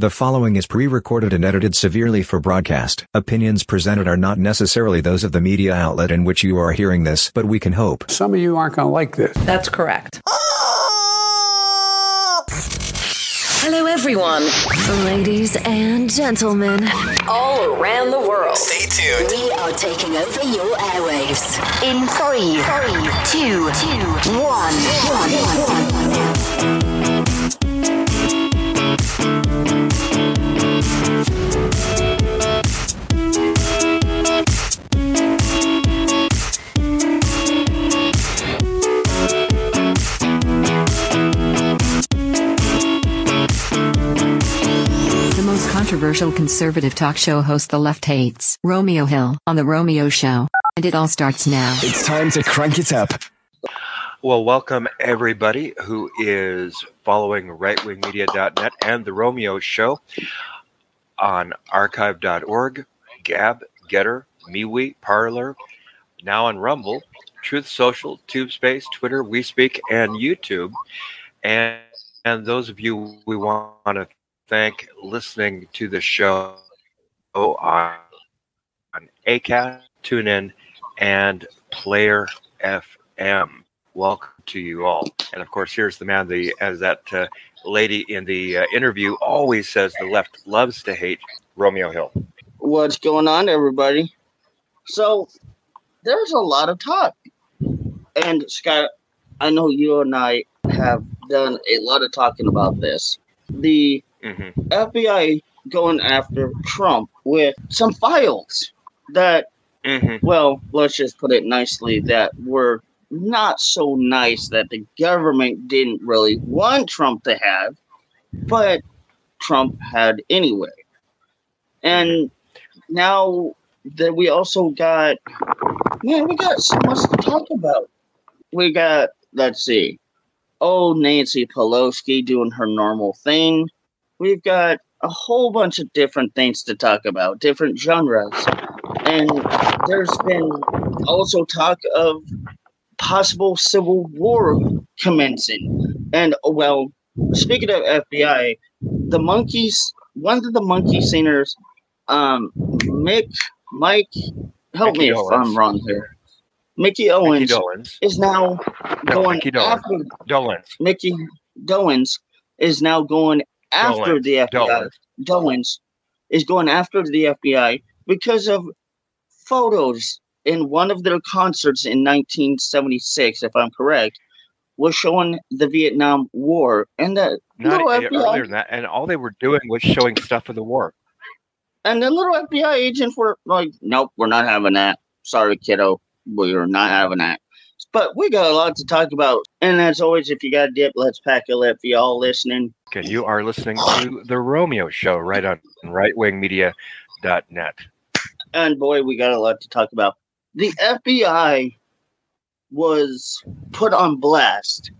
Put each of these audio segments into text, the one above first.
The following is pre-recorded and edited severely for broadcast. Opinions presented are not necessarily those of the media outlet in which you are hearing this, but we can hope. Some of you aren't going to like this. That's correct. Hello, everyone. Ladies and gentlemen, All around the world. Stay tuned. We are taking over your airwaves. In three, three, two, two, one, one, controversial conservative talk show host the left hates, Romeo Hill, on The Romeo Show. And it all starts now. It's time to crank it up. Well, welcome everybody who is following rightwingmedia.net and the Romeo Show on archive.org, Gab, GETTR, MeWe, Parler, now on Rumble, Truth Social, TubeSpace, Twitter, WeSpeak, and YouTube. And and those of you we want to thank listening to the show on, on ACAST, TuneIn, and Player FM. Welcome to you all. And of course, here's the man, the as that uh, lady in the uh, interview always says, the left loves to hate Romeo Hill. what's going on, everybody. So there's a lot of talk, and Scott, I know you and I have done a lot of talking about this. The hmm FBI going after Trump with some files that, hmm well, let's just put it nicely, that were not so nice that the government didn't really want Trump to have, but Trump had anyway. And now that we also got, man, we got so much to talk about. We got, let's see, oh, Nancy Pelosi doing her normal thing. We've got a whole bunch of different things to talk about, different genres. And there's been also talk of possible civil war commencing. And, well, speaking of FBI, the Monkees, one of the Monkee singers, um, Mick, Mike, help Mickey me if Owens. I'm wrong here. Mickey Mickey Owens Dolenz. is now No, going Mickey Dolenz. after Dolenz. Mickey Dolenz is now going after Dolenz. the FBI. Dolenz is going after the FBI because of photos in one of their concerts in 1976, if I'm correct, was showing the Vietnam War and the Not little FBI earlier than that. And all they were doing was showing stuff of the war. and the little FBI agents were like, "Nope, we're not having that. Sorry, kiddo, we're not having that." But we got a lot to talk about, and as always, if you got a dip, let's pack a lip for y'all listening. Okay, you are listening to the Romeo Show right on rightwingmedia.net. and boy, we got a lot to talk about. The FBI was put on blast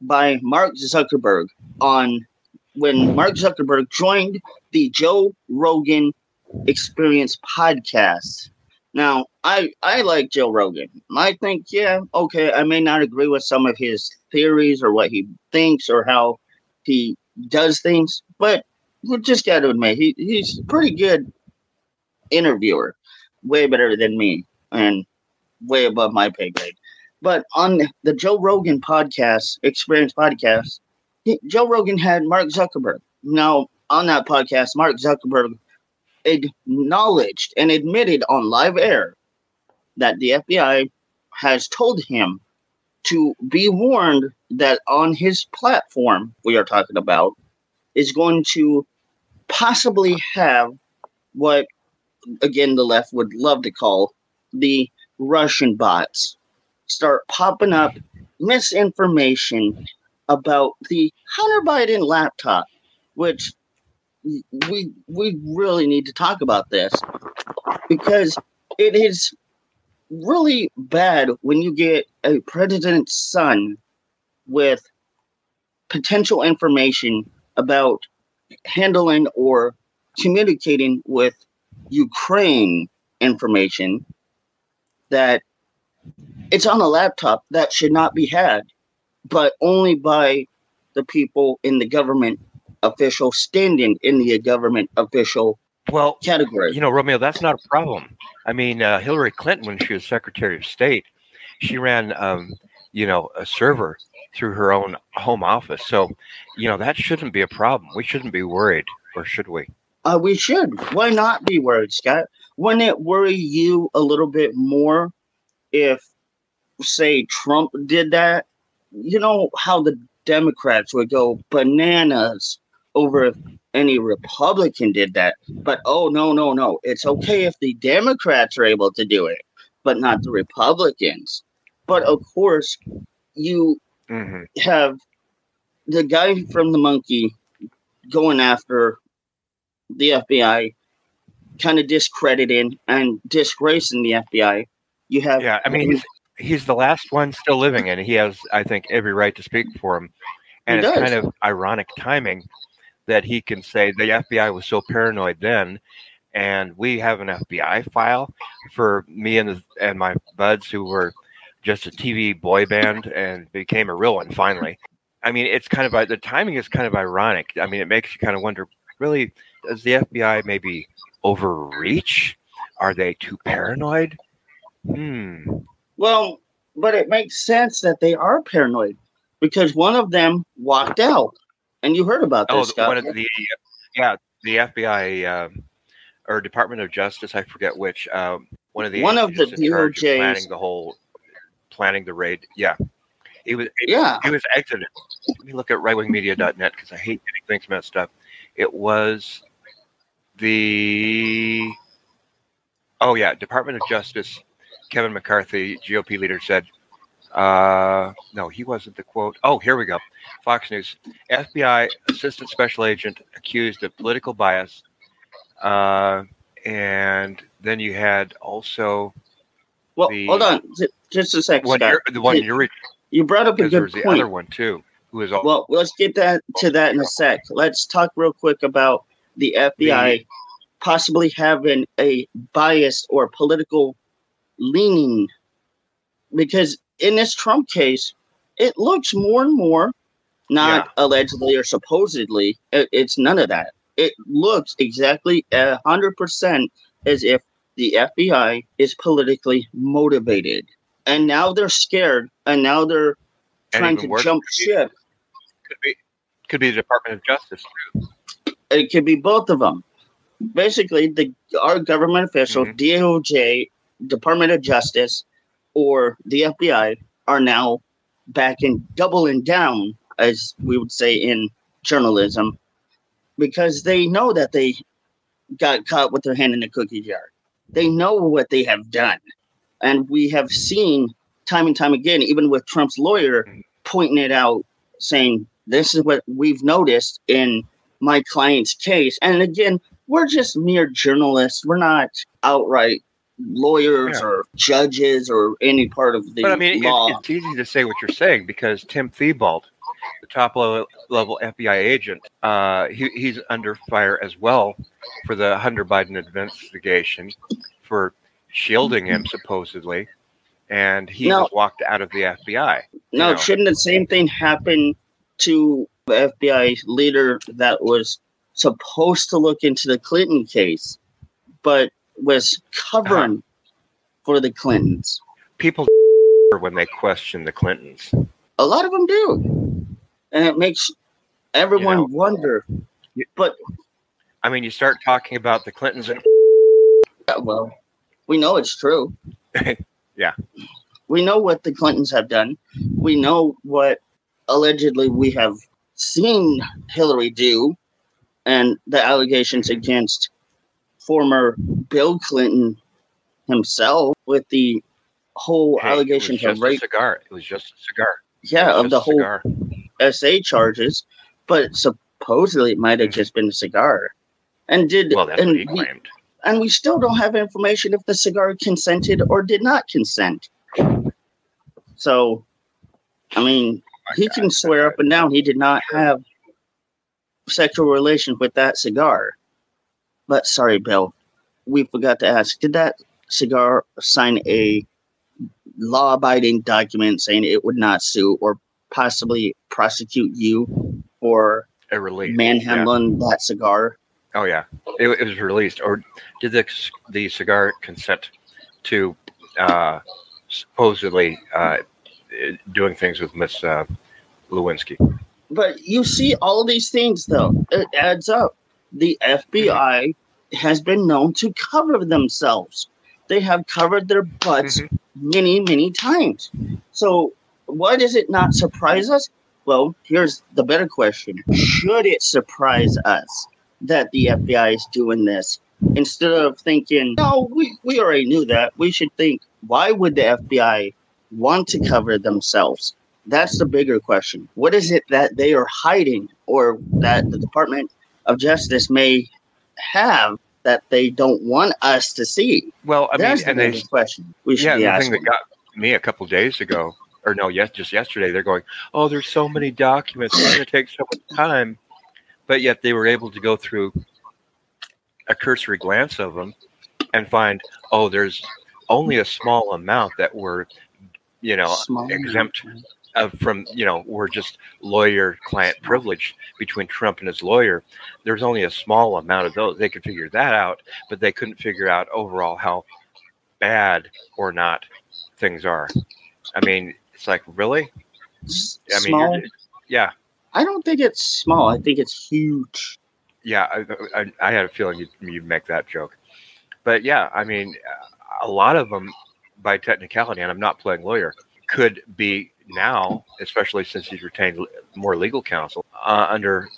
by Mark Zuckerberg on when Mark Zuckerberg joined the Joe Rogan Experience podcast. Now, I I like Joe Rogan. I think, yeah, okay, I may not agree with some of his theories or what he thinks or how he does things, but we just got to admit he, he's a pretty good interviewer way better than me and way above my pay grade. But on the Joe Rogan podcast, Experience Podcast, he- Joe Rogan had Mark Zuckerberg. Now, on that podcast, Mark Zuckerberg acknowledged and admitted on live air that the FBI has told him to be warned that on his platform we are talking about is going to possibly have what again the left would love to call the Russian bots start popping up misinformation about the Hunter Biden laptop, which we we really need to talk about this because it is really bad when you get a president's son with potential information about handling or communicating with Ukraine information that it's on a laptop that should not be had, but only by the people in the government official standing in the government official Well, category. you know, Romeo, that's not a problem. I mean, uh, Hillary Clinton, when she was Secretary of State, she ran, um, you know, a server through her own home office. So, you know, that shouldn't be a problem. We shouldn't be worried, or should we? Uh, we should. Why not be worried, Scott? Wouldn't it worry you a little bit more if, say, Trump did that? You know how the Democrats would go bananas over if any Republican did that. But oh, no, no, no. It's okay if the Democrats are able to do it, but not the Republicans. But of course, you hmm have the guy from the Monkee going after the FBI, kind of discrediting and disgracing the FBI. You have Yeah, I mean, he's, he's the last one still living, and he has, I think, every right to speak for him. And it's kind of ironic timing that he can say the FBI was so paranoid then, and we have an FBI file for me and the, and my buds who were just a TV boy band and became a real one finally. I mean, it's kind of the timing is kind of ironic. I mean, it makes you kind of wonder, really, does the FBI maybe overreach? Are they too paranoid? Hmm. well, but it makes sense that they are paranoid because one of them walked out, and you heard about Oh, this, the- Scott. one of the yeah, the FBI um, or Department of Justice, I forget which. Um, one of the One of the agents in charge of DOJs. planning the whole planning the raid. Yeah, he was. yeah, He was exited. Let me look at rightwingmedia.net because I hate getting things messed up. It was the oh yeah, Department of Justice. Kevin McCarthy, GOP leader, said, uh, "No, he wasn't the quote." Oh, here we go. Fox News: FBI assistant special agent accused of political bias, uh, and then you had also well, the- hold on, just a second, one Scott. the one You- You brought up a good was the other one too, who is all. Well, let's get that to that in a sec. Let's talk real quick about the FBI possibly having a bias or political leaning, because in this Trump case, it looks more and more, not allegedly or supposedly, it- it's none of that. It looks exactly a hundred percent as if the FBI is politically motivated, and now they're scared, and now they're And trying to worse, jump could be- ship. could be could be the Department of Justice too. it could be both of them. Basically, the our government officials, Mhm. DOJ, Department of Justice, or the FBI are now back backing, doubling down, as we would say in journalism, because they know that they got caught with their hand in the cookie jar. They know what they have done, and we have seen time and time again, even with Trump's lawyer pointing it out, saying this is what we've noticed in my client's case. And again, we're just mere journalists. We're not outright lawyers Yeah. or judges or any part of the But I mean, law. it, it's easy to say what you're saying because Tim Thibault, the top level, level FBI agent, uh, he, he's under fire as well for the Hunter Biden investigation for shielding him supposedly, and he No. was walked out of the FBI. now, know. shouldn't the same thing happen to the FBI leader that was supposed to look into the Clinton case, but was covering Uh-huh. for the Clintons? People when they question the Clintons. A lot of them do. And it makes everyone know. wonder. But I mean, you start talking about the Clintons and Yeah, well, we know it's true. Yeah. We know what the Clintons have done. We know what allegedly we have seen Hillary do and the allegations against former Bill Clinton himself with the whole Hey, it was allegations of just a rape. cigar. It was just a cigar. Yeah, of the whole cigar. SA charges, but supposedly it might have mm-hmm. just been a cigar. And did Well, that's and what he we- and we still don't have information if the cigar consented or did not consent. So, I mean, he can swear up and down he did not have sexual relations with that cigar. But sorry, Bill, we forgot to ask: Did that cigar sign a law-abiding document saying it would not sue or possibly prosecute you for A release. manhandling that cigar. Oh yeah, it, it was released. Or did the the cigar consent to uh, supposedly uh, doing things with Miss uh, Lewinsky? But you see all these things, though, it adds up. The FBI has been known to cover themselves. They have covered their butts Mhm. many, many times. So, why does it not surprise us? Well, here's the better question Should it surprise us that the FBI is doing this? Instead of thinking, no, we, we already knew that, we should think, why would the FBI want to cover themselves? That's the bigger question. What is it that they are hiding or that the Department of Justice may have that they don't want us to see? Well, I mean, That's the and they question we should yeah, be the asking. thing that got me a couple days ago, or no, yes, just yesterday, they're going, "Oh, there's so many documents. It's going to take so much time," but yet they were able to go through a cursory glance of them and find, "Oh, there's only a small amount that were, you know, Small exempt amount. Of from you know were just lawyer client privilege between Trump and his lawyer. There's only a small amount of those. They could figure that out, but they couldn't figure out overall how bad or not things are. I mean, it's like really. I mean, small. you're- yeah, I don't think it's small. I think it's huge. yeah. I, I, I had a feeling you'd, you'd make that joke, but yeah, I mean, a lot of them, by technicality, and I'm not playing lawyer, could be now, especially since he's retained more legal counsel uh, under,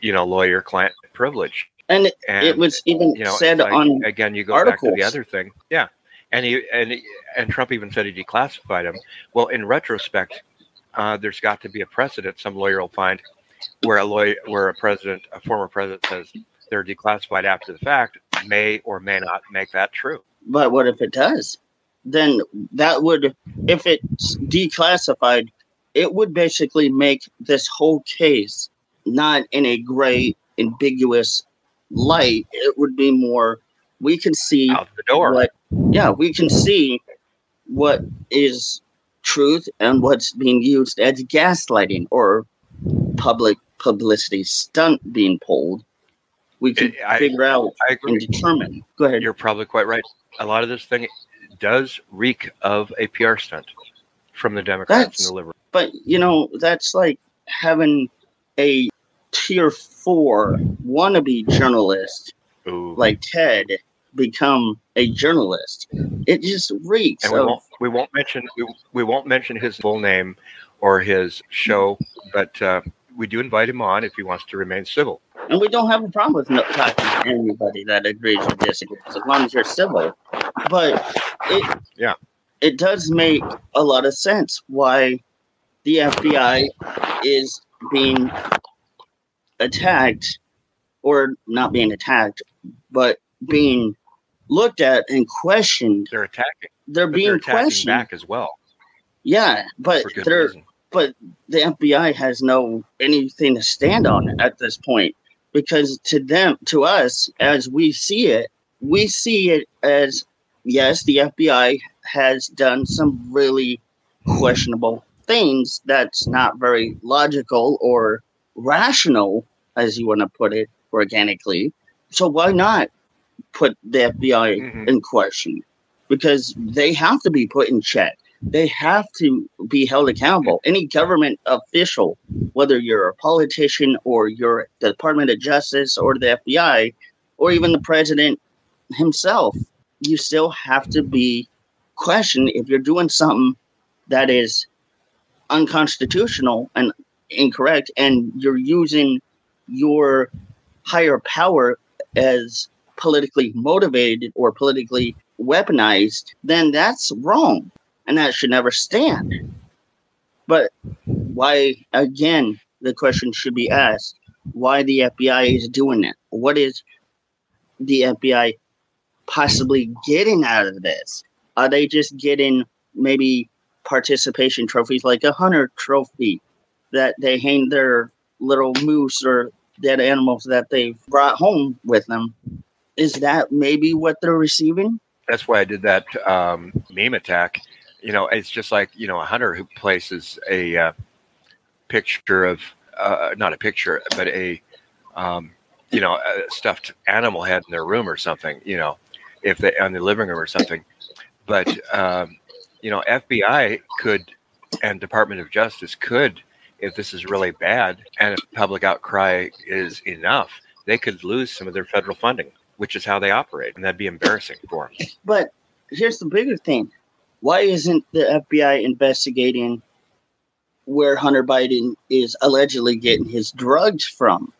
you know, lawyer client privilege. And it, And it was even you know, said like, on again, you go back to the other thing, yeah. And he and he- and Trump even said he declassified him. Well, in retrospect, uh, there's got to be a precedent. Some lawyer will find where a lawyer, where a president, a former president says they're declassified after the fact, may or may not make that true. But what if it does? Then that would, if it's declassified, it would basically make this whole case not in a gray, ambiguous light. It would be more, we can see Out the door. what, yeah, we can see what is truth and what's being used as gaslighting or public publicity stunt being pulled. We can I- figure out I and determine. Go ahead. You're probably quite right. A lot of this thing does reek of a PR stunt from the Democrats That's- and the liberals. But you know, that's like having a tier four wannabe journalist Ooh. like Ted become a journalist. It just reeks and we of won't we won't mention we, we won't mention his full name or his show, but uh, we do invite him on if he wants to remain civil. and we don't have a problem with no talking to anybody that agrees or disagrees as long as you're civil. But it Yeah. it does make a lot of sense why the FBI is being attacked or not being attacked, but being looked at and questioned. They're attacking. They're being they're attacking questioned. back as well Yeah, but they're reason. But the FBI has no anything to stand on at this point because to them, to us, as we see it, we see it as yes, the FBI has done some really questionable things that's not very logical or rational, as you want to put it organically. So why not put the FBI Mhm. in question? Because they have to be put in check they have to be held accountable. Any government official, whether you're a politician or you're the Department of Justice or the FBI or even the president himself, you still have to be questioned if you're doing something that is unconstitutional and incorrect and you're using your higher power as politically motivated or politically weaponized, then that's wrong and that should never stand. But why, again, the question should be asked why the FBI is doing it? What is the FBI possibly getting out of this? Are they just getting maybe participation trophies like a hunter trophy that they hang their little moose or dead animals that they've brought home with them? Is that maybe what they're receiving? That's why I did that um, meme attack. You know, it's just like you know a hunter who places a uh, picture of uh, not a picture, but a, um, you know, a stuffed animal head in their room or something, you know, if they on the living room or something. But um, you know, FBI could and Department of Justice could, if this is really bad and if public outcry is enough, they could lose some of their federal funding, which is how they operate, and that'd be embarrassing for them. But here's the bigger thing: why isn't the FBI investigating where Hunter Biden is allegedly getting his drugs from,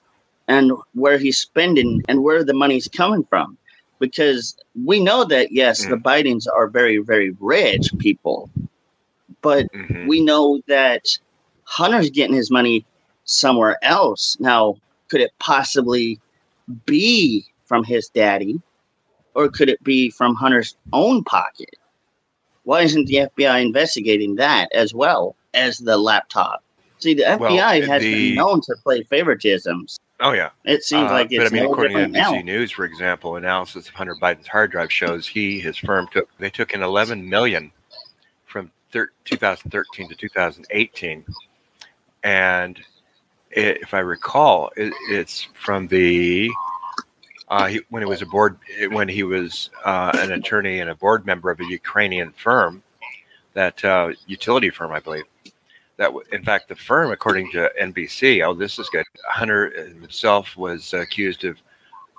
and where he's spending, and where the money's coming from? Because we know that yes, the Bidens are very, very rich people, but Mhm. we know that Hunter's getting his money somewhere else. Now, could it possibly be from his daddy, or could it be from Hunter's own pocket? Why isn't the FBI investigating that as well as the laptop? See, the Well, FBI has the- been known to play favoritisms. Oh yeah, It seems Uh, like it's but I mean, no according to NBC now. News, for example, analysis of Hunter Biden's hard drive shows he his firm took they took in 11 million from thir- 2013 to 2018, and it, if I recall, it, it's from the uh, he, when he was a board when he was uh, an attorney and a board member of a Ukrainian firm, that uh, utility firm, I believe. That w- in fact, the firm, according to NBC, oh, this is good. Hunter himself was accused of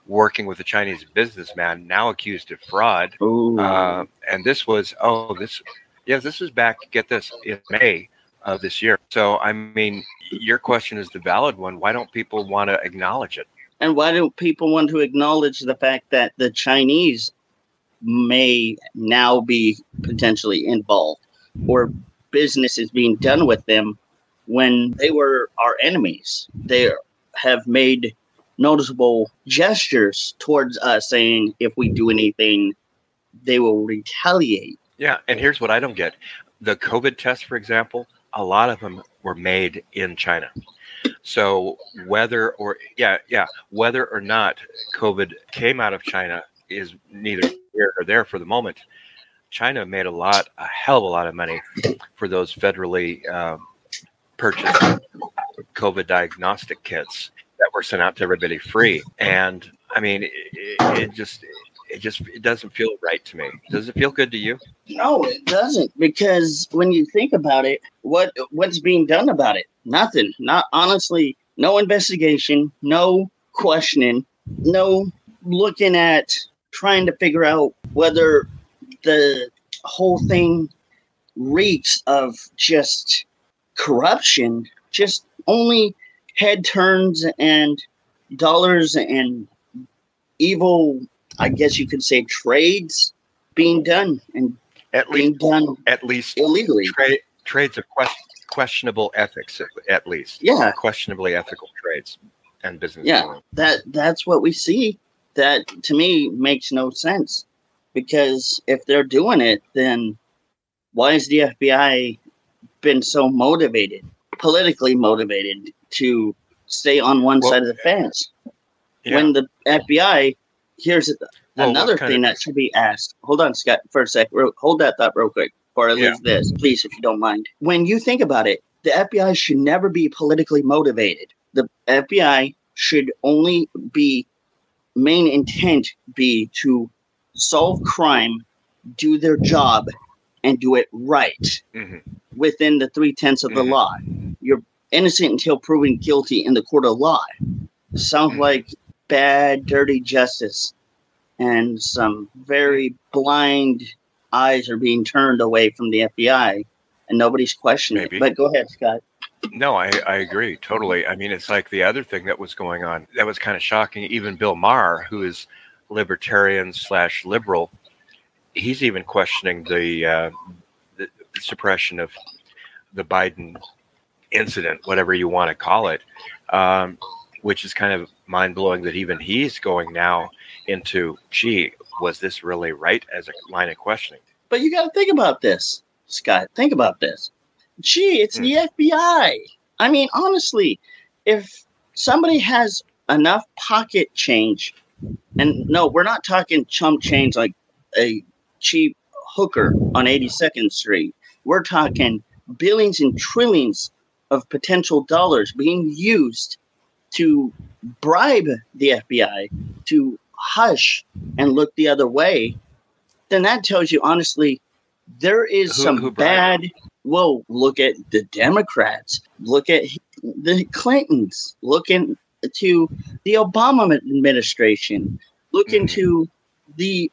working with a Chinese businessman, now accused of fraud. Uh, and this was, oh, this, yeah, this was back, get this, in May of this year. So, I mean, your question is the valid one. Why don't people want to acknowledge it? And why don't people want to acknowledge the fact that the Chinese may now be potentially involved or business is being done with them when they were our enemies? They have made noticeable gestures towards us saying if we do anything, they will retaliate. Yeah. And here's what I don't get the COVID tests, for example, a lot of them were made in China. So whether or yeah, yeah, whether or not COVID came out of China is neither here or there for the moment. China made a lot, a hell of a lot of money for those federally um, purchased COVID diagnostic kits that were sent out to everybody free. And I mean, it, it just, it just, it doesn't feel right to me. Does it feel good to you? No, it doesn't because when you think about it, what what's being done about it? Nothing. Not honestly, no investigation, no questioning, no looking at trying to figure out whether the whole thing reeks of just corruption, just only head turns and dollars and evil, I guess you could say trades being done and At being least, done at least illegally. trade trades of ques- questionable ethics, at, least. Yeah, questionably ethical trades and business. Yeah. that that's what we see. That to me makes no sense because if they're doing it, then why has the FBI been so motivated, politically motivated, to stay on one Well, side of the fence? Yeah. When the FBI, here's another thing that should be asked. Hold on, Scott, for a sec. Hold that thought real quick before I Yeah. this, please, if you don't mind. When you think about it, the FBI should never be politically motivated. The FBI should only be main intent be to solve crime, do their job, and do it right Mhm. within the three tenths of the Mhm. law. You're innocent until proven guilty in the court of law. Sounds Mhm. like bad, dirty justice, and some very blind eyes are being turned away from the FBI, and nobody's questioning Maybe. it. But go ahead, Scott. No, I, I agree totally. I mean, it's like the other thing that was going on that was kind of shocking. Even Bill Maher, who is libertarian slash liberal, he's even questioning the, uh, the suppression of the Biden incident, whatever you want to call it, um, which is kind of mind blowing that even he's going now into, gee, was this really right as a line of questioning? But you got to think about this, Scott. Think about this. Gee, it's the hmm. FBI. I mean, honestly, if somebody has enough pocket change, and no, we're not talking chump change like a cheap hooker on 82nd Street. We're talking billions and trillions of potential dollars being used to bribe the FBI to hush and look the other way, then that tells you honestly there is Who- some who bad. Well, look at the Democrats. Look at the Clintons. Look into the Obama administration. Look Mhm. into the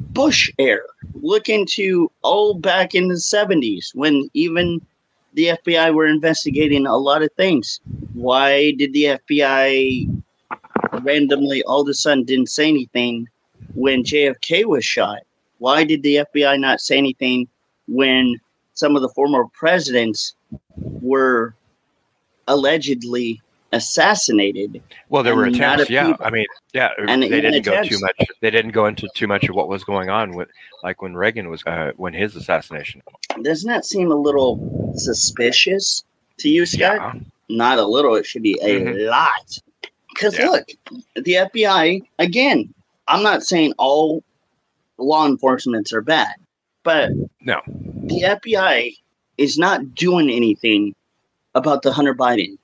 Bush era. Look into all back in the 70s when even the FBI were investigating a lot of things. Why did the FBI randomly all of a sudden didn't say anything when JFK was shot? Why did the FBI not say anything when some of the former presidents were allegedly assassinated? Well, there were attempts. Yeah, I mean, yeah, And they didn't go too much. They didn't go into too much of what was going on with, like when Reagan was, uh, when his assassination. Doesn't that seem a little suspicious to you, Scott? Yeah. Not a little, it should be a Mhm. lot. Because Yeah. look, the FBI, again, I'm not saying all law enforcements are bad, but No. the FBI is not doing anything about the Hunter Biden,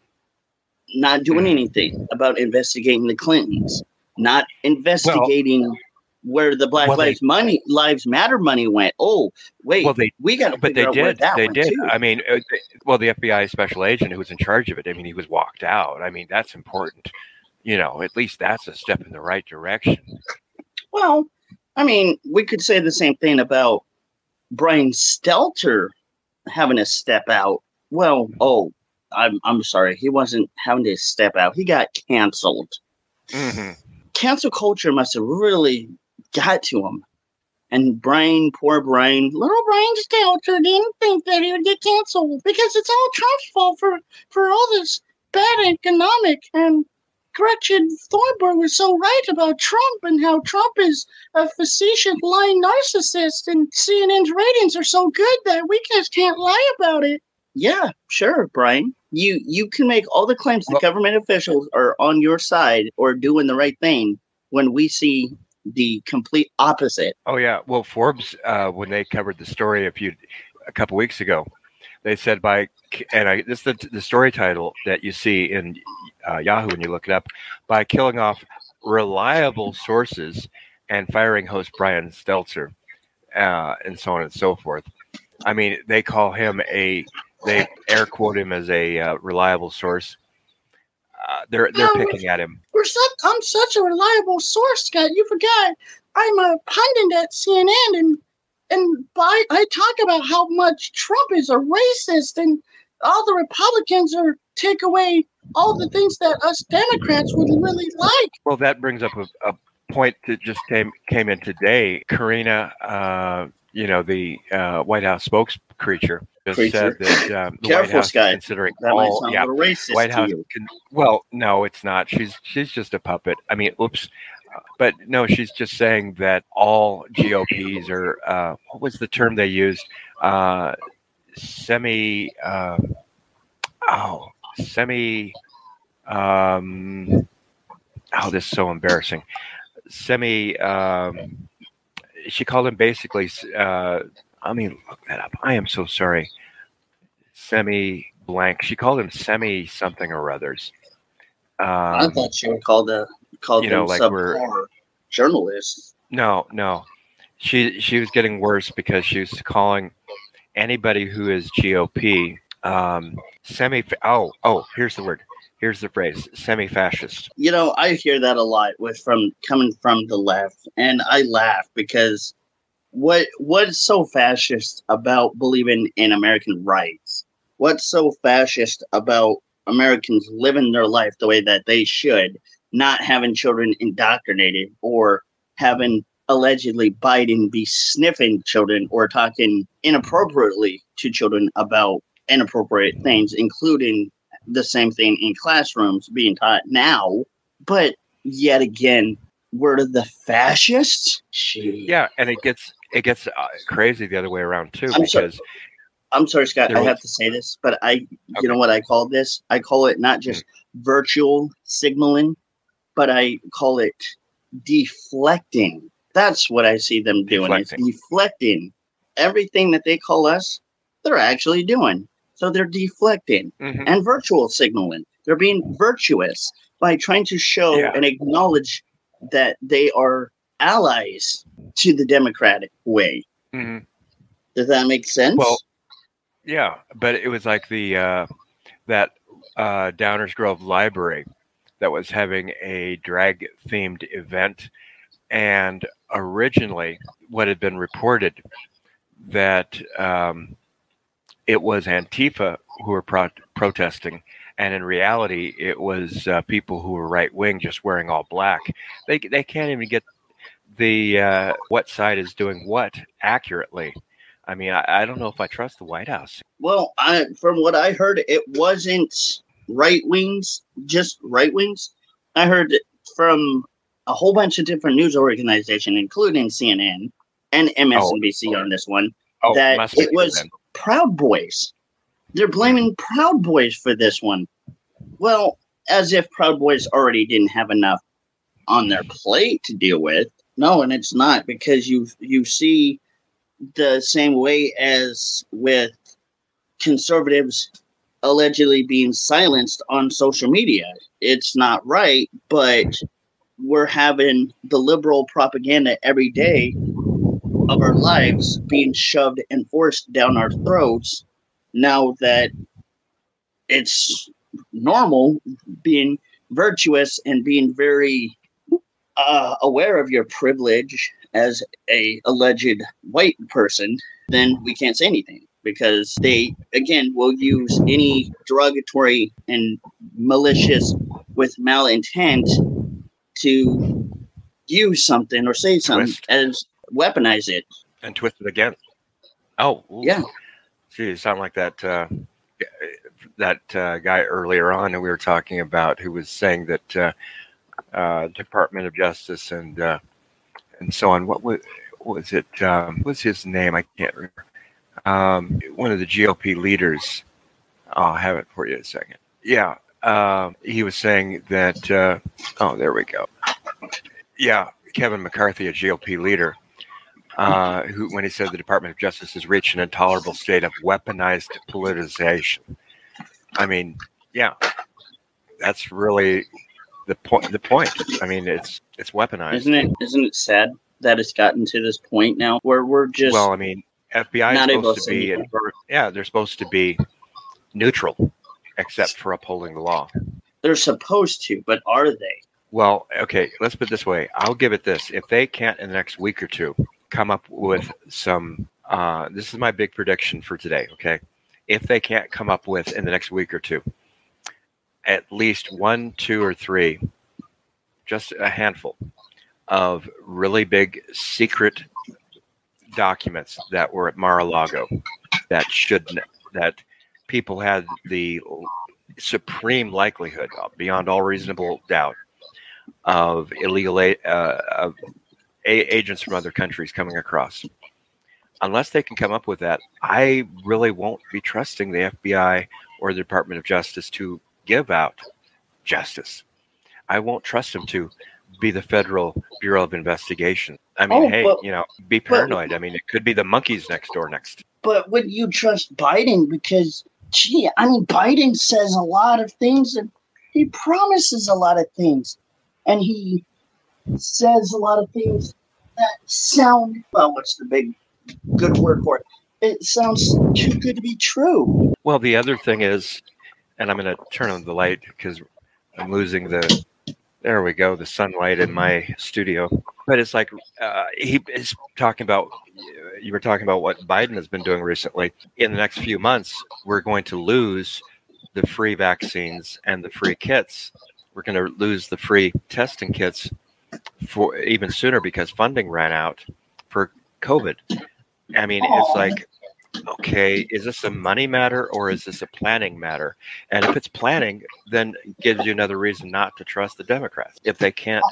not doing Mhm. anything about investigating the Clintons, not investigating where the Black Well, they- Lives Money Lives Matter money went. Oh, wait, Well, they we got to but they figure out where did. They did. too. I mean, uh, well, the FBI special agent who was in charge of it. I mean, he was walked out. I mean, that's important. You know, at least that's a step in the right direction. Well, I mean, we could say the same thing about Brian Stelter having to step out. Well, oh, I'm I'm sorry, he wasn't having to step out. He got canceled. hmm Cancel culture must have really got to him. And Brian, poor Brian, little Brian Stelter didn't think that he would get canceled because it's all Trump's fault for for all this bad economic and Gretchen Thornburg was so right about Trump and how Trump is a facetious lying narcissist and CNN's ratings are so good that we just can't lie about it. Yeah, sure, Brian. You you can make all the claims the government officials are on your side or doing the right thing when we see the complete opposite. Oh yeah. Well, Forbes, uh, when they covered the story a few, a couple weeks ago, they said by and I this is the the story title that you see in uh, Yahoo when you look it up by killing off reliable sources and firing host Brian Stelter, uh, and so on and so forth. I mean, they call him a they air quote him as a uh, reliable source. Uh, they're they're picking at him. We're such, I'm such a reliable source, Scott. You forgot I'm a pundit at CNN, and and by, I talk about how much Trump is a racist, and all the Republicans are take away all the things that us Democrats would really like. Well, that brings up a, a point that just came came in today. Karina, uh, you know, the uh, White House spokescreature, just Creature. said that um, the Careful, White House Scott. is considering That might all. sound Yeah, a racist White House. Can, well, no, it's not. She's she's just a puppet. I mean, oops. Uh, But no, she's just saying that all GOPs are. Uh, what was the term they used? Uh, semi. Um, oh, semi. Um, oh, this is so embarrassing. Semi. Um, she called him basically. Uh, I mean, look that up. I am so sorry. Semi blank. She called him semi something or others. I Um, thought she were called a called you know, them like we're- journalists. no, no. She she was getting worse because she was calling anybody who is GOP um, semi. Oh, oh, here's the word. Here's the phrase: semi-fascist. You know, I hear that a lot with from coming from the left, and I laugh because what what's so fascist about believing in American rights? What's so fascist about Americans living their life the way that they should, not having children indoctrinated or having allegedly Biden be sniffing children or talking inappropriately to children about inappropriate things, including the same thing in classrooms being taught now. But yet again, we're the fascists. Gee. Yeah, and it gets it gets uh, crazy the other way around too I'm sorry. because I'm sorry, Scott. I have to say this, but I, Okay. you know what I call this? I call it not just virtual signaling, but I call it deflecting. That's what I see them doing. Deflecting. It's deflecting everything that they call us. They're actually doing. So they're deflecting Mhm. and virtual signaling. They're being virtuous by trying to show Yeah. and acknowledge that they are allies to the democratic way. Mhm. Does that make sense? Well, Yeah, but it was like the uh, that uh, Downers Grove Library that was having a drag themed event, and originally what had been reported that um, it was Antifa who were pro- protesting, and in reality it was uh, people who were right wing just wearing all black. They they can't even get the uh, what side is doing what accurately. I mean, I, I don't know if I trust the White House. Well, I, from what I heard, it wasn't right wings, just right wings. I heard from a whole bunch of different news organizations, including CNN and MSNBC on this one. Oh, That it was- then. Proud Boys. They're blaming Proud Boys for this one. Well, as if Proud Boys already didn't have enough on their plate to deal with. No, and it's not because you you see the same way as with conservatives allegedly being silenced on social media. It's not right, but we're having the liberal propaganda every day of our lives being shoved and forced down our throats now that it's normal being virtuous and being very uh, aware of your privilege as a alleged white person then we can't say anything because they again will use any derogatory and malicious with malintent to use something or say something Twist. as weaponize it and twist it again. Oh, ooh. yeah Gee, you sound like that uh, that uh, guy earlier on that we were talking about, who was saying that uh, uh, Department of Justice and uh, and so on. What was was it? Um, what's his name? I can't remember. Um, one of the GOP leaders. I'll have it for you in a second. Yeah, um, he was saying that. Uh, oh, there we go. Yeah, Kevin McCarthy, a GOP leader, uh, who, when he said the Department of Justice has reached an intolerable state of weaponized politicization. I mean, yeah, that's really the point. The point. I mean, it's it's weaponized. isn't it isn't it sad that it's gotten to this point now where we're just well, I mean, FBI is not supposed to be, yeah, they're supposed to be neutral, except for upholding the law. they're supposed to but are they Well, okay, let's put it this way. I'll give it this. If they can't in the next week or two come up with some, uh, this is my big prediction for today, okay? If they can't come up with in the next week or two at least one, two, or three, just a handful of really big secret documents that were at Mar-a-Lago that should that people had the supreme likelihood beyond all reasonable doubt of illegal uh, of agents from other countries coming across. Unless they can come up with that, I really won't be trusting the FBI or the Department of Justice to give out justice. I won't trust him to be the Federal Bureau of Investigation. I mean, Oh, hey, but- you know, be paranoid. I mean, it could be the monkeys next door next. but would you trust biden because gee i mean biden says a lot of things and he promises a lot of things and he says a lot of things that sound well what's the big good word for it it sounds too good to be true Well, the other thing is, and I'm going to turn on the light because I'm losing the. There we go, the sunlight in my studio. But it's like uh, he is talking about. You were talking about what Biden has been doing recently. In the next few months, we're going to lose the free vaccines and the free kits. We're going to lose the free testing kits for even sooner because funding ran out for COVID. I mean, it's like okay, is this a money matter or is this a planning matter? And if it's planning, then it gives you another reason not to trust the Democrats. If they can't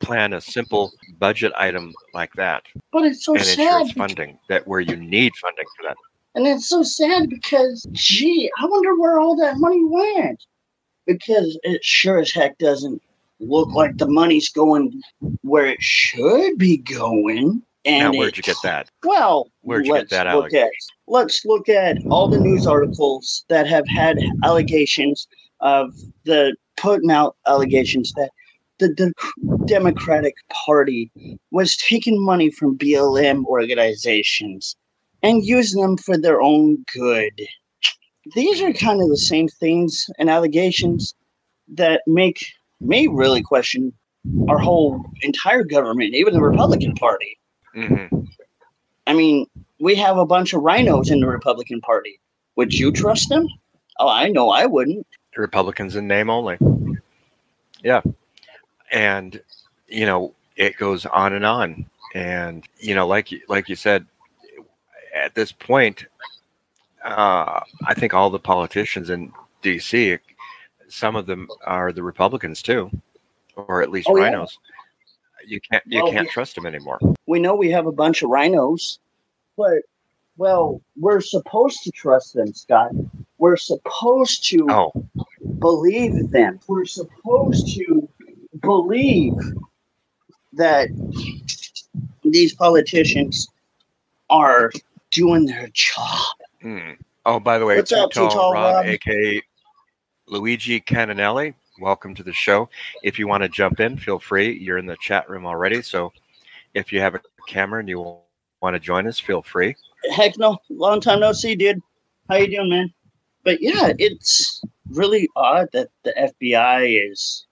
plan a simple budget item like that but it's so and sad insurance because- funding that where you need funding for that. And it's so sad because, gee, I wonder where all that money went. Because it sure as heck doesn't look like the money's going where it should be going. And now, where'd you get that? Well, Where'd you get let's that look at let's look at all the news articles that have had allegations of the putting out allegations that the, the Democratic Party was taking money from BLM organizations and using them for their own good. These are kind of the same things and allegations that make me really question our whole entire government, even the Republican Party. Hmm I mean, we have a bunch of RINOs in the Republican Party. Would you trust them? Oh, I know I wouldn't. Republicans in name only. Yeah. And, you know, it goes on and on. And, you know, like, you- like you said, at this point, uh, I think all the politicians in DC, some of them are the Republicans too, or at least Oh, yeah. You can't, you Well, can't we- trust them anymore. We know we have a bunch of RINOs, but well, we're supposed to trust them, Scott. We're supposed to Oh, believe them. We're supposed to believe that these politicians are doing their job. Hmm. Oh, by the way, What's Too up, Too Tall Tall Rob, Rob? aka Luigi Cananelli. Welcome to the show. If you want to jump in, feel free. You're in the chat room already, so if you have a camera and you want to join us, feel free. Heck no, long time no see, dude. How you doing, man? But yeah, it's really odd that the FBI is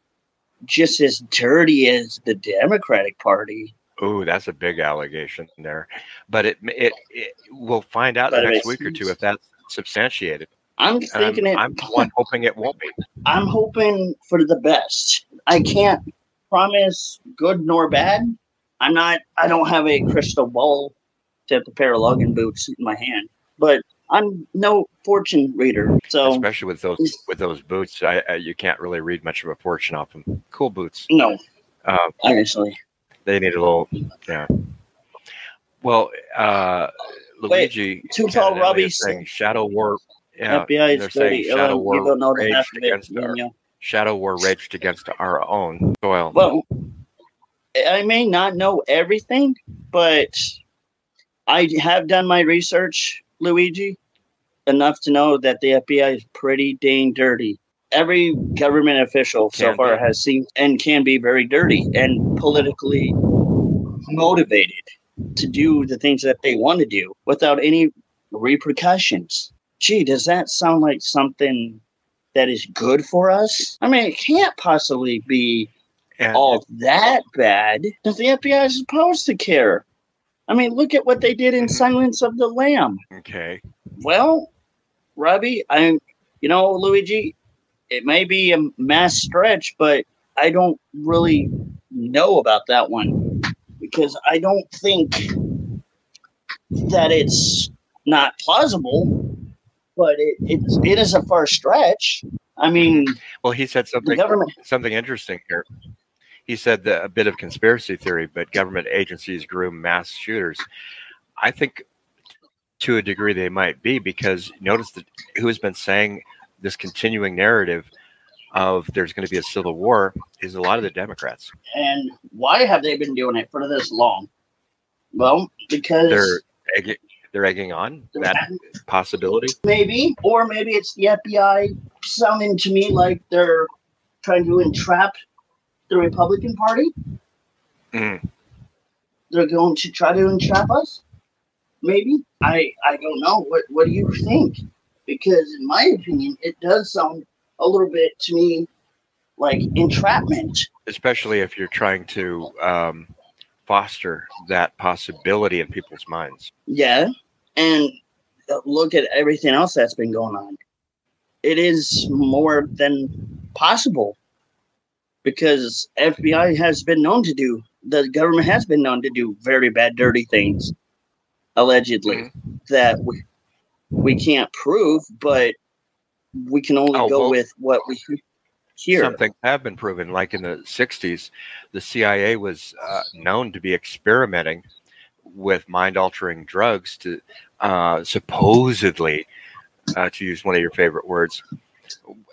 just as dirty as the Democratic Party. Ooh, that's a big allegation there, but it it, it we'll find out But the next week or two if that's substantiated. I'm thinking it. I'm the one hoping it won't be. I'm hoping for the best. I can't promise good nor bad. I'm not. I don't have a crystal ball to have a pair of lugging boots in my hand, but I'm no fortune reader. So Especially with those with those boots, I, I, you can't really read much of a fortune off them. Cool boots. no, Uh, honestly. they need a little yeah well uh Wait, luigi Too Tall Robbie saying shadow war yeah FBI is dirty. shadow war you don't know the half of it. against you our, know. shadow war raged against our own soil Well, I may not know everything, but I have done my research, Luigi, enough to know that the FBI is pretty dang dirty. Every government official so far be. has seen and can be very dirty and politically motivated to do the things that they want to do without any repercussions. Gee, does that sound like something that is good for us? I mean, it can't possibly be and all that bad. Does the FBI supposed to care? I mean, look at what they did in Mhm. Silence of the Lamb. okay Well, Robbie, I'm, you know, Luigi, it may be a mass stretch, but I don't really know about that one because I don't think that it's not plausible, but it, it's, it is a far stretch. I mean, well he said something government, something interesting here he said that a bit of conspiracy theory but government agencies groom mass shooters i think to a degree they might be because notice that who has been saying this continuing narrative of there's going to be a civil war is a lot of the democrats and why have they been doing it for this long? Well, because they're they're egging on that possibility. maybe, or maybe it's the FBI sounding to me like they're trying to entrap the Republican Party. Mm. They're going to try to entrap us. Maybe I I don't know. What what do you think? Because in my opinion, it does sound a little bit to me like entrapment. Especially if you're trying to um, foster that possibility in people's minds. Yeah, and look at everything else that's been going on. It is more than possible because FBI has been known to do the government has been known to do very bad, dirty things, allegedly mm-hmm. that we we can't prove, but we can only Oh, go well, with what we hear. Something have been proven, like in the '60s, the CIA was uh, known to be experimenting with mind-altering drugs to uh, supposedly, uh, to use one of your favorite words,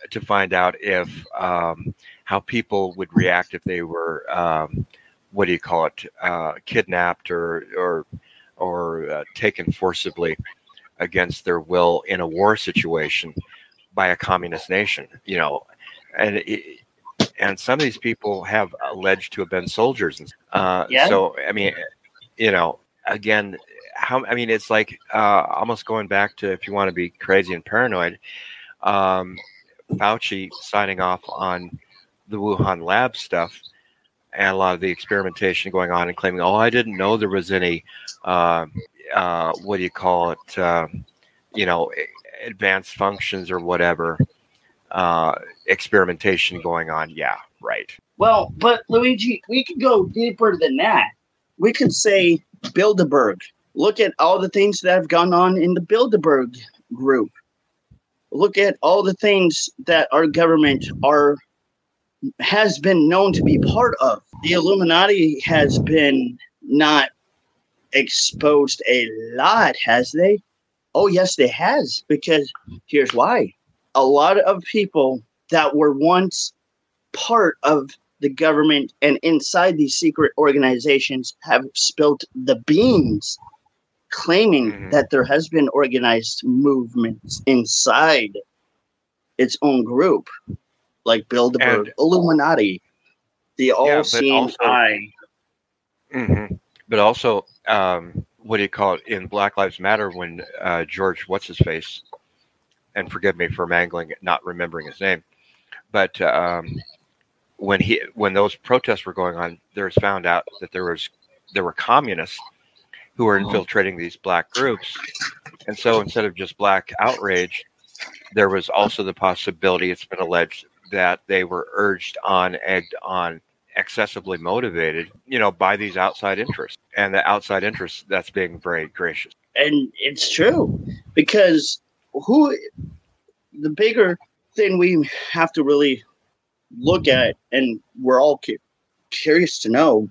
to find out if um, how people would react if they were um, what do you call it, uh, kidnapped or or or uh, taken forcibly against their will in a war situation by a communist nation. You know, and it, and some of these people have alleged to have been soldiers. Uh, Yeah. so, I mean, you know, again, how I mean, it's like uh, almost going back to if you want to be crazy and paranoid. Um, Fauci signing off on the Wuhan lab stuff and a lot of the experimentation going on and claiming, oh, I didn't know there was any, uh, uh, what do you call it, uh, you know, advanced functions or whatever uh, experimentation going on. Yeah, right. Well, but Luigi, we could go deeper than that. We could say Bilderberg. Look at all the things that have gone on in the Bilderberg group. Look at all the things that our government are has been known to be part of. The Illuminati has been not exposed a lot, has they? Oh yes, they has. Because here's why: a lot of people that were once part of the government and inside these secret organizations have spilt the beans, claiming Mhm. that there has been organized movements inside its own group, like Bilderberg, And- Illuminati, the all-seeing also- eye. hmm But also, um, what do you call it in Black Lives Matter when uh, George, what's his face, and forgive me for mangling, not remembering his name, but um, when he when those protests were going on, there was found out that there was there were communists who were infiltrating these black groups, and so instead of just black outrage, there was also the possibility. It's been alleged that they were urged on, egged on, excessively motivated, you know, by these outside interests, and the outside interests that's being very gracious. and it's true because who the bigger thing we have to really look at and we're all cu- curious to know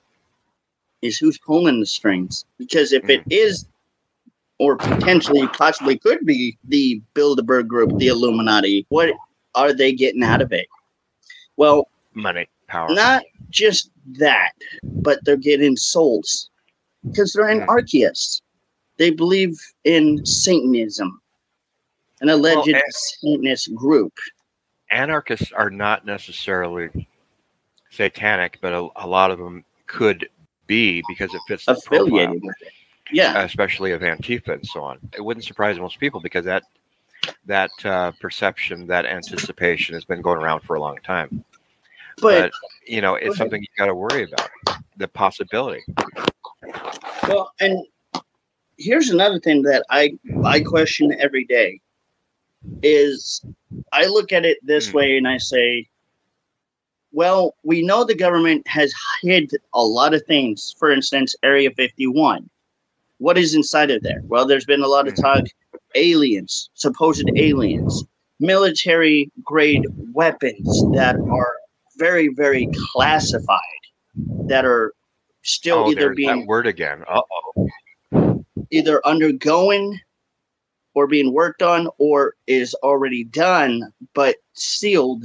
is who's pulling the strings. Because if it mm. is or potentially possibly could be the bilderberg group the illuminati what are they getting out of it? Well Money, power. not just that, but they're getting souls. Because they're anarchists. They believe in Satanism, an alleged Well, Satanist group. Anarchists are not necessarily satanic, but a, a lot of them could be because it fits the affiliated profile, with it. Yeah, especially of Antifa and so on. It wouldn't surprise most people because that that uh, perception, that anticipation, has been going around for a long time. but But you know, it's something you got to worry about. The possibility. well, and here's another thing that I I question every day is I look at it this Hmm. way and I say, well, we know the government has hid a lot of things. For instance, Area 51. What is inside of there? Well, there's been a lot of talk aliens, supposed aliens, military grade weapons that are very, very classified, that are still oh, either being that word again. Uh oh. either undergoing or being worked on or is already done but sealed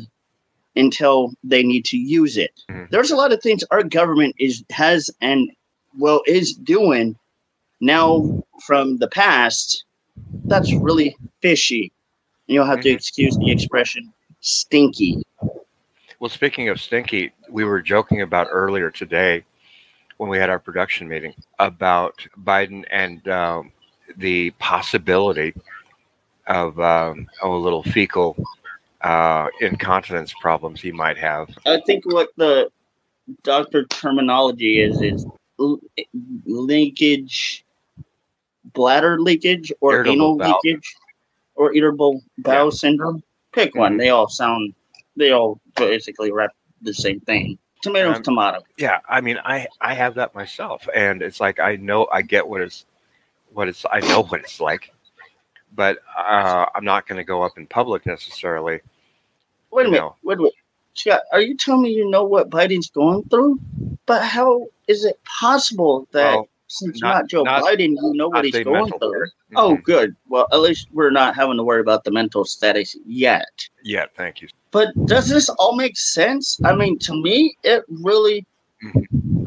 until they need to use it. Mhm. There's a lot of things our government is has and well is doing now from the past that's really fishy. You'll have to Mhm. excuse the expression stinky. Well, speaking of stinky, we were joking about earlier today when we had our production meeting about Biden and um, the possibility of, um, of a little fecal uh, incontinence problems he might have. I think what the doctor terminology is is l- linkage, bladder leakage, or Irritable anal bowel. leakage, or irritable bowel Yeah. syndrome. Pick one. Mhm. They all sound. They all basically rep the same thing. Tomatoes, Um, tomato. Yeah, I mean, I I have that myself, and it's like I know I get what it's what it's I know what it's like, but uh, I'm not going to go up in public necessarily. Wait a minute. Wait a minute. Scott, are you telling me you know what Biden's going through? But how is it possible that Well, since not- you're not Joe not- Biden, you know what he's going through? Oh, Mhm. good. Well, at least we're not having to worry about the mental status yet. yeah, thank you. But does this all make sense? I mean, to me, it really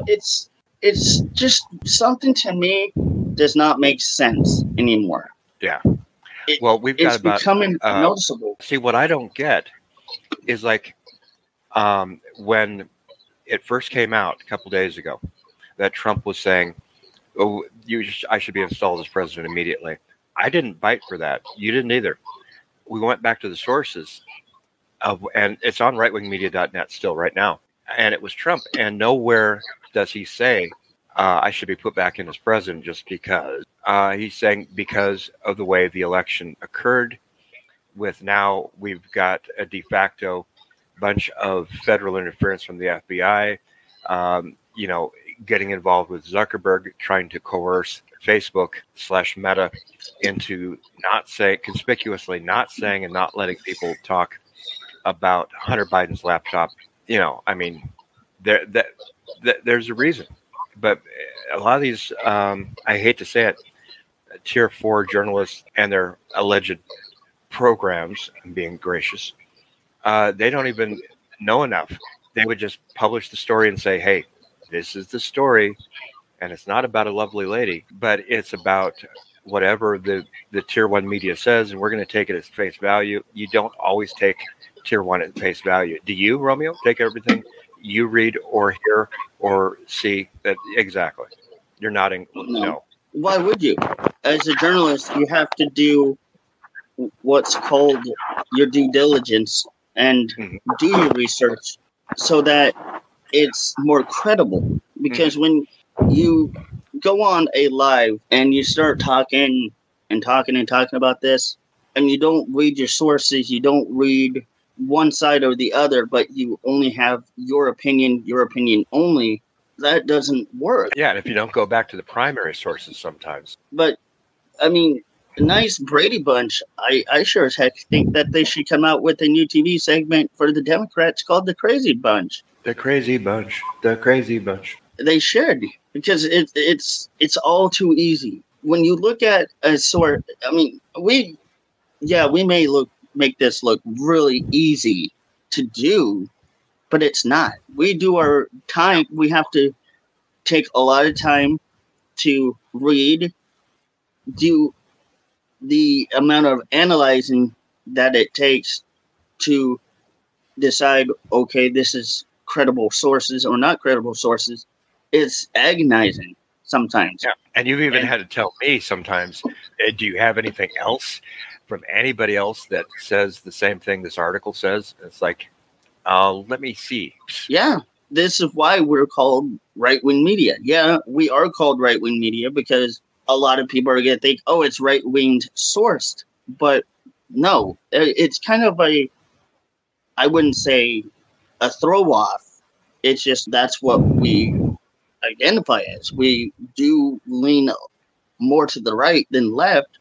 it's it's just something to me does not make sense anymore. Yeah. It- Well, we've got It's about becoming uh, noticeable. See, what I don't get is like um, when it first came out a couple days ago that Trump was saying, "Oh, you, sh- I should be installed as president immediately." I didn't bite for that. You didn't either. We went back to the sources, of, and it's on rightwingmedia.net still right now. And it was Trump, and nowhere does he say uh, I should be put back in as president just because. Uh, he's saying because of the way the election occurred with now we've got a de facto bunch of federal interference from the FBI, um, you know, getting involved with Zuckerberg, trying to coerce Facebook slash Meta into not saying conspicuously not saying and not letting people talk about Hunter Biden's laptop. You know, I mean, there that, that there's a reason, but a lot of these, um, I hate to say it, tier four journalists and their alleged programs, I'm being gracious, uh, they don't even know enough. They would just publish the story and say, hey, this is the story. And it's not about a lovely lady, but it's about whatever the, the tier one media says. And we're going to take it as face value. You don't always take tier one at face value. Do you, Romeo? Take everything you read or hear or see that exactly. You're nodding. No. Why would you? As a journalist, you have to do what's called your due diligence and Mhm. do your research so that it's more credible. Because when you go on a live and you start talking and talking and talking about this, and you don't read your sources, you don't read one side or the other, but you only have your opinion, your opinion only, that doesn't work. Yeah. And if you don't go back to the primary sources sometimes, but I mean, a nice Brady Bunch. I, I sure as heck think that they should come out with a new TV segment for the Democrats called the Crazy Bunch. the crazy bunch, the crazy bunch. They should because it, it's it's all too easy. When you look at a sort, I mean, we, yeah, we may look make this look really easy to do, but it's not. We do our time. We have to take a lot of time to read, do the amount of analyzing that it takes to decide okay this is credible sources or not credible sources it's agonizing sometimes Yeah. And you've even And- had to tell me sometimes, "Eh, do you have anything else from anybody else that says the same thing this article says? It's like, uh, let me see. yeah this is why we're called right-wing media yeah we are called right-wing media because a lot of people are going to think oh it's right-wing sourced but no it's kind of a i wouldn't say a throw off it's just that's what we identify as we do lean more to the right than left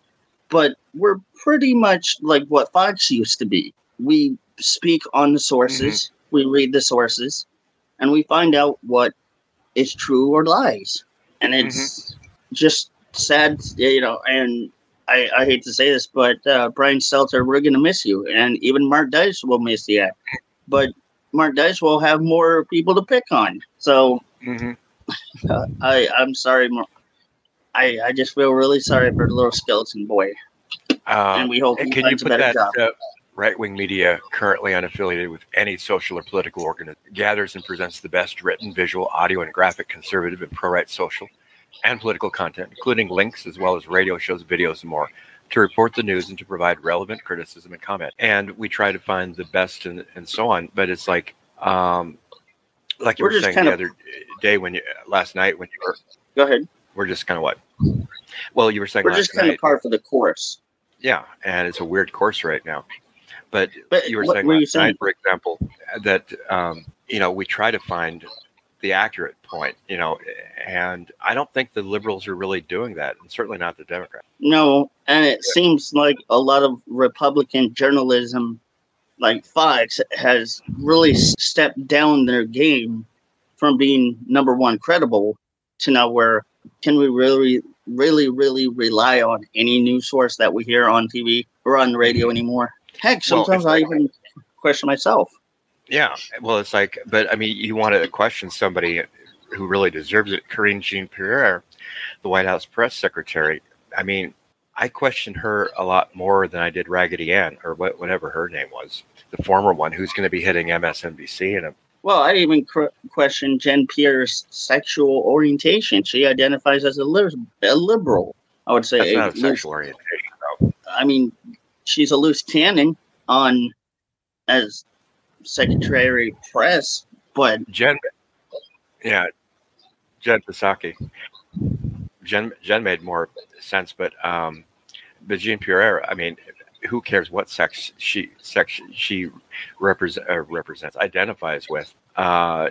but we're pretty much like what fox used to be. We speak on the sources we read the sources and we find out what is true or lies. And it's just sad you know and I, I hate to say this but uh, brian stelter we're going to miss you and even mark dice will miss you but mark dice will have more people to pick on. So Mm-hmm. uh, i i'm sorry I, I just feel really sorry for the little skeleton boy, and we hope he Um, can you put better that job. uh, right wing media, currently unaffiliated with any social or political organization, gathers and presents the best written, visual, audio, and graphic conservative and pro right social and political content, including links as well as radio shows, videos, and more, to report the news and to provide relevant criticism and comment. And we try to find the best and, and so on. But it's like, um, like you We're were saying the of- other day when you last night when you were Go ahead. We're just kind of what well you were saying We're just kind night of par for the course. yeah, and it's a weird course right now. But, But you were saying were you last night, saying? for example, that um, you know we try to find the accurate point, you know, and I don't think the liberals are really doing that, and certainly not the Democrats. No, and it seems like a lot of Republican journalism, like Fox, has really stepped down their game from being number one credible to now where can we really, really, really rely on any news source that we hear on TV or on the radio anymore? Heck, sometimes it's I even question myself. Yeah, well, it's like, but I mean, you want to question somebody who really deserves it, Karine Jean Pierre, the White House press secretary. I mean, I question her a lot more than I did Raggedy Ann or whatever her name was, the former one who's going to be hitting MSNBC in a Well, I even cr- question Jen Pierre's sexual orientation. She identifies as a, li- a liberal. I would say. that's not a loose- sexual orientation. though. I mean, she's a loose cannon on as secretary press, but Jen, yeah, Jen Psaki. Jen Jen made more sense, but um, but Jean Pierre, I mean, who cares what sex she sex she represent uh, represents identifies with? Uh,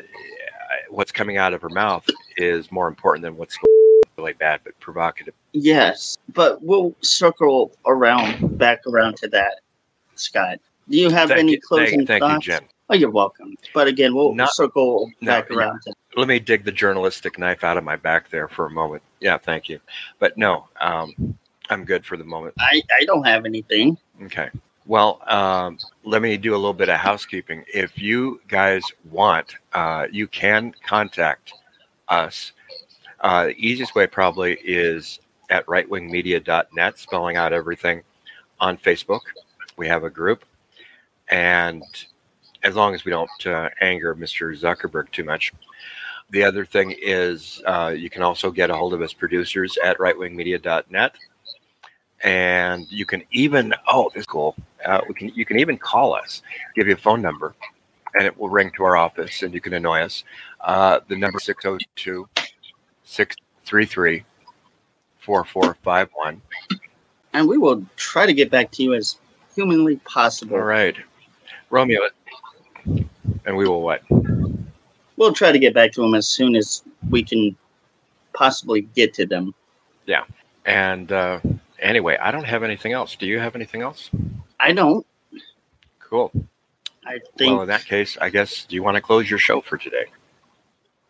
what's coming out of her mouth is more important than what's really bad but provocative. yes, but we'll circle around back around to that, Scott. Do you have Thank any you, closing thank, thank you, thoughts? Oh, you're welcome. But again, we'll Not- circle back around to Let me dig the journalistic knife out of my back there for a moment. Yeah, thank you. But no, um, I'm good for the moment. I, I don't have anything. Okay. Well, um, let me do a little bit of housekeeping. If you guys want, uh, you can contact us. Uh, the easiest way probably is at rightwingmedia.net, spelling out everything on Facebook. We have a group. And as long as we don't uh, anger Mr. Zuckerberg too much. The other thing is uh, you can also get a hold of us producers at rightwingmedia.net and you can even oh this is cool uh, we can you can even call us give you a phone number and it will ring to our office and you can annoy us uh, the number 602 633 4451 And we will try to get back to you as humanly possible. all right romeo and we will what We'll try to get back to them as soon as we can possibly get to them. Yeah. And uh, anyway i don't have anything else do you have anything else I don't. cool I think. well in that case i guess do you want to close your show for today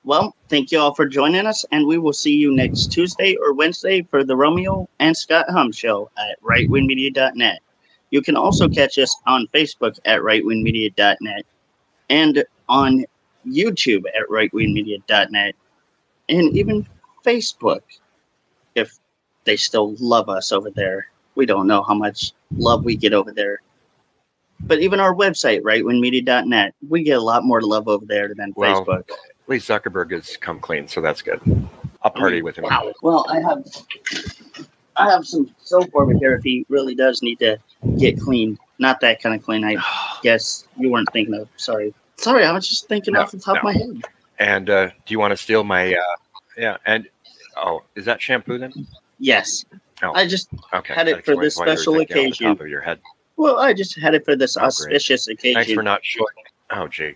Well, thank you all for joining us, and we will see you next Tuesday or Wednesday for the Romeo and Scott Hum Show at rightwingmedia.net. You can also catch us on Facebook at rightwingmedia.net and on YouTube at rightwingmedia.net and even Facebook they still love us over there. We don't know how much love we get over there. But even our website, rightwingmedia.net, we get a lot more love over there than Well, Facebook. at least zuckerberg has come clean so that's good i'll party with him Wow. Well, I have I have some soap over here if he really does need to get clean. Not that kind of clean. I guess you weren't thinking of. Sorry. Sorry, I was just thinking No, off the top of my head. And uh, do you want to steal my? Uh, yeah. And oh, is that shampoo then? Yes. Oh. I just Okay. Had it that for this why special thinking off the occasion. top of your head. well, I just had it for this Oh, great. auspicious occasion. Thanks for not showing. Oh, gee.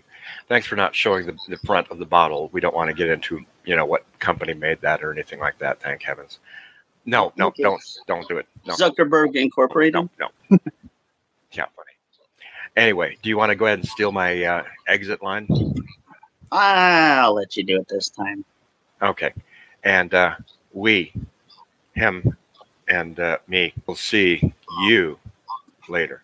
Thanks for not showing the, the front of the bottle. We don't want to get into you know what company made that or anything like that. Thank heavens. No, no, Okay. don't, don't do it. No, Zuckerberg Incorporated. no, no. yeah, funny. Anyway, do you want to go ahead and steal my uh, exit line? I'll let you do it this time. Okay. And uh, we, him, and uh, me will see you later.